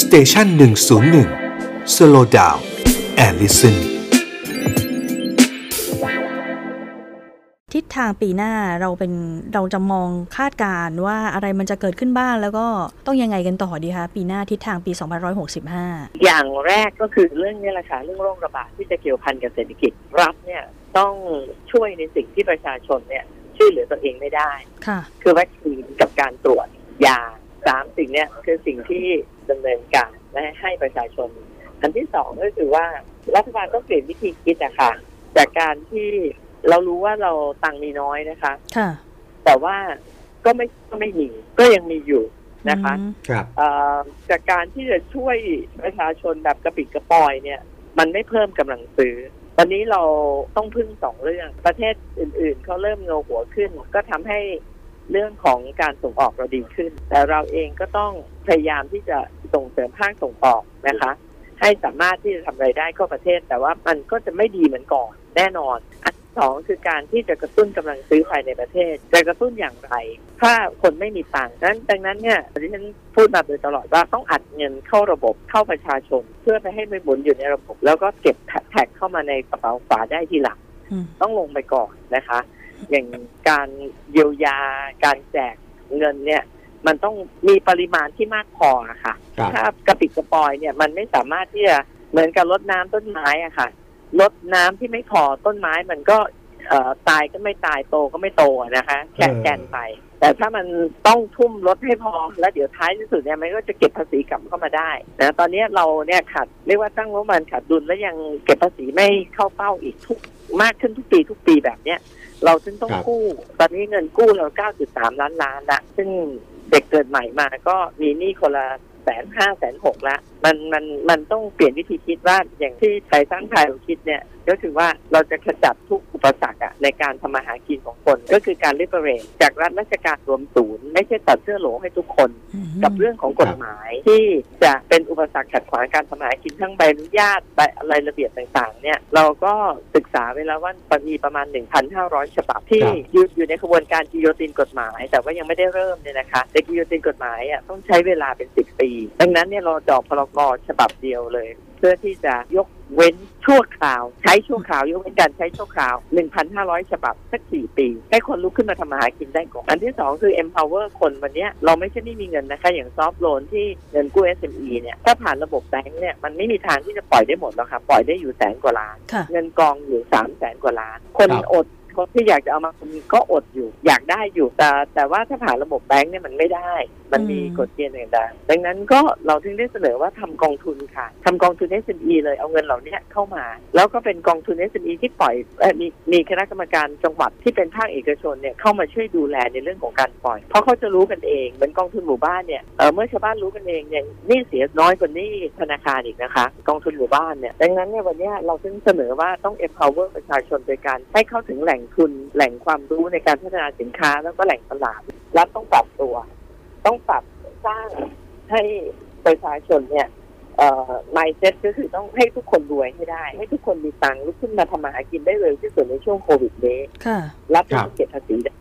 station หนึ่งศูนย์หนึ่ง slow down and listen ทิศทางปีหน้าเราเป็นเราจะมองคาดการณ์ว่าอะไรมันจะเกิดขึ้นบ้างแล้วก็ต้องยังไงกันต่อดีคะปีหน้าทิศทางปี 2565 อย่างแรกก็คือเรื่องนี้แหละค่ะเรื่องโรคระบาดที่จะเกี่ยวพันกับเศรษฐกิจรัฐเนี่ยต้องช่วยในสิ่งที่ประชาชนเนี่ยช่วยเหลือตัวเองไม่ได้ ค่ะ คือวัคซีนกับการตรวจยา สามสิ่งเนี้ยคือสิ่งที่ดำเนินการและให้ประชาชน อันที่สองก็คือว่ารัฐบาลต้องเปลี่ยนวิธีคิดอะค่ะ จากการที่เรารู้ว่าเราตังค์มีน้อยนะคะค่ะแต่ว่าก็ไม่ก็ไม่มีก็ยังมีอยู่นะคะอืมครับเอ่อจากการที่จะช่วยประชาชนแบบกระปิดกระปอยเนี่ย มันไม่เพิ่มกำลังซื้อตอนนี้เราต้องพึ่งสองเรื่อง ประเทศอื่น ๆเขาเริ่มเงาหัวขึ้น ก็ทำให้ เรื่องของการส่งออกเราดีขึ้น แต่เราเองก็ต้องพยายามที่จะส่งเสริมภาคส่งออกนะคะ ให้สามารถที่จะทำรายได้เข้าประเทศ แต่ว่ามันก็จะไม่ดีเหมือนก่อนแน่นอนอันที่สองคือการที่จะกระตุ้นกำลังซื้อภายในประเทศ จะกระตุ้นอย่างไร ถ้าคนไม่มีตังค์นั้นดังนั้นเนี่ยที่ฉันพูดมาโดยตลอดว่าต้องอัดเงินเข้าระบบเข้าประชาชน เพื่อไปให้มันหมุนอยู่ในระบบ แล้วก็เก็บแท็กเข้ามาในกระเป๋าฝาได้ทีหลังอืมต้องลงไปก่อนนะคะ อย่างการเยียวยาการแจกเงินเนี่ย มันต้องมีปริมาณที่มากพออะค่ะ ครับถ้ากระปิดกระปอยเนี่ยมันไม่สามารถที่จะเหมือนกับรดน้ำต้นไม้อะค่ะรดน้ำที่ไม่พอต้นไม้มันก็เอ่อตายก็ไม่ตายโตก็ไม่โตอะนะคะ แค่แกนไป แต่ถ้ามันต้องทุ่มรถให้พอ แล้วเดี๋ยวท้ายที่สุดเนี่ยมันก็จะเก็บภาษีกลับเข้ามาได้นะตอนนี้เราเนี่ยขาดเรียกว่าตั้งงบประมาณขาดดุลแล้วยังเก็บภาษีไม่เข้าเป้าอีกทุกมากขึ้นทุกปีทุกปีแบบเนี้ยเราจึงต้องกู้ ตอนนี้เงินกู้เรา 9.3 ล้านล้านละซึ่งเด็กเกิดใหม่มาก็มีหนี้คนละแสนห้าแสนหกละมันมันมันต้องเปลี่ยนวิธีคิดว่าอย่างที่ไทยสร้างไทยเราคิดเนี่ยก็คือว่าเราจะขจัดทุกอุปสรรคอะในการทำมาหากินของคน ก็คือการริเ e เรทจากรัฐราชการรวมศูนย์ ไม่ใช่ตัดเสื้อโหลให้ทุกคนอืมกับเรื่องของกฎหมายที่จะเป็นอุปสรรคขัดขวางการทำมาหากินทั้งใบอนุญาตใบอะไรระเบียบต่างๆ เนี่ยเราก็ศึกษาไว้แล้วว่ามีประมาณ 1,500 ฉบับที่ครับอยู่อยู่ในกระบวนการกิโยตินกฎหมาย แต่ว่ายังไม่ได้เริ่มเนี่ยนะคะแต่กิโยตินกฎหมายอะต้องใช้เวลาเป็น 10 ปี ดังนั้นเนี่ยเราดอกพรกฉบับเดียวเลย เพื่อที่จะยกเว้นชั่วคราว ใช้ชั่วคราวยกเว้นการใช้ชั่วคราว 1,500 ฉบับสัก 4 ปี ให้คนลุกขึ้นมาทำมาหากินได้ก่อน อันที่ 2 คือ empower คนวันเนี้ยเราไม่ใช่ไม่มีเงินนะคะ อย่างซอฟโลนที่เงินกู้ SME เนี่ย ถ้าผ่านระบบแบงค์เนี่ย มันไม่มีทางที่จะปล่อยได้หมดหรอกค่ะ ปล่อยได้อยู่แสนกว่าล้านค่ะเงินกองอยู่สามแสนกว่าล้าน คนครับอด คนที่อยากจะเอามามีก็อดอยู่ อยากได้อยู่ แต่แต่ว่าถ้าผ่านระบบแบงค์เนี่ยมันไม่ได้ มันมีกฎเกณฑ์ต่างๆดังนั้นก็เราถึงได้เสนอว่าทำกองทุนค่ะทำกองทุน SME เลยเอาเงินเหล่านี้เข้ามา แล้วก็เป็นกองทุน SME ที่ปล่อยมีมีคณะกรรมการจังหวัดที่เป็นภาคเอกชนเนี่ยเข้ามาช่วยดูแลในเรื่องของการปล่อย เพราะเขาจะรู้กันเองเหมือนกองทุนหมู่บ้านเนี่ยเเมื่อชาวบ้านรู้กันเองเนี่ยนี่เสียน้อยกว่านี่ธนาคารอีกนะคะ กองทุนหมู่บ้านเนี่ยดังนั้นเนี่ยวันเนี้ยเราถึงเสนอว่าต้อง empower ประชาชนโดยการให้เข้าถึงแหล่งทุนแหล่งความรู้ในการพัฒนาสินค้าแล้วก็แหล่งตลาดรัฐต้องปรับตัว ต้องปรับสร้างให้ประชาชนเนี่ยเอ่อ mindset ก็คือต้องให้ทุกคนรวยให้ได้ ให้ทุกคนมีตังค์ลุกขึ้นมาทำมาหากินได้เลยที่สุดในช่วงโควิดนี้ค่ะรัฐครัต้อบงเก็บภาษีได้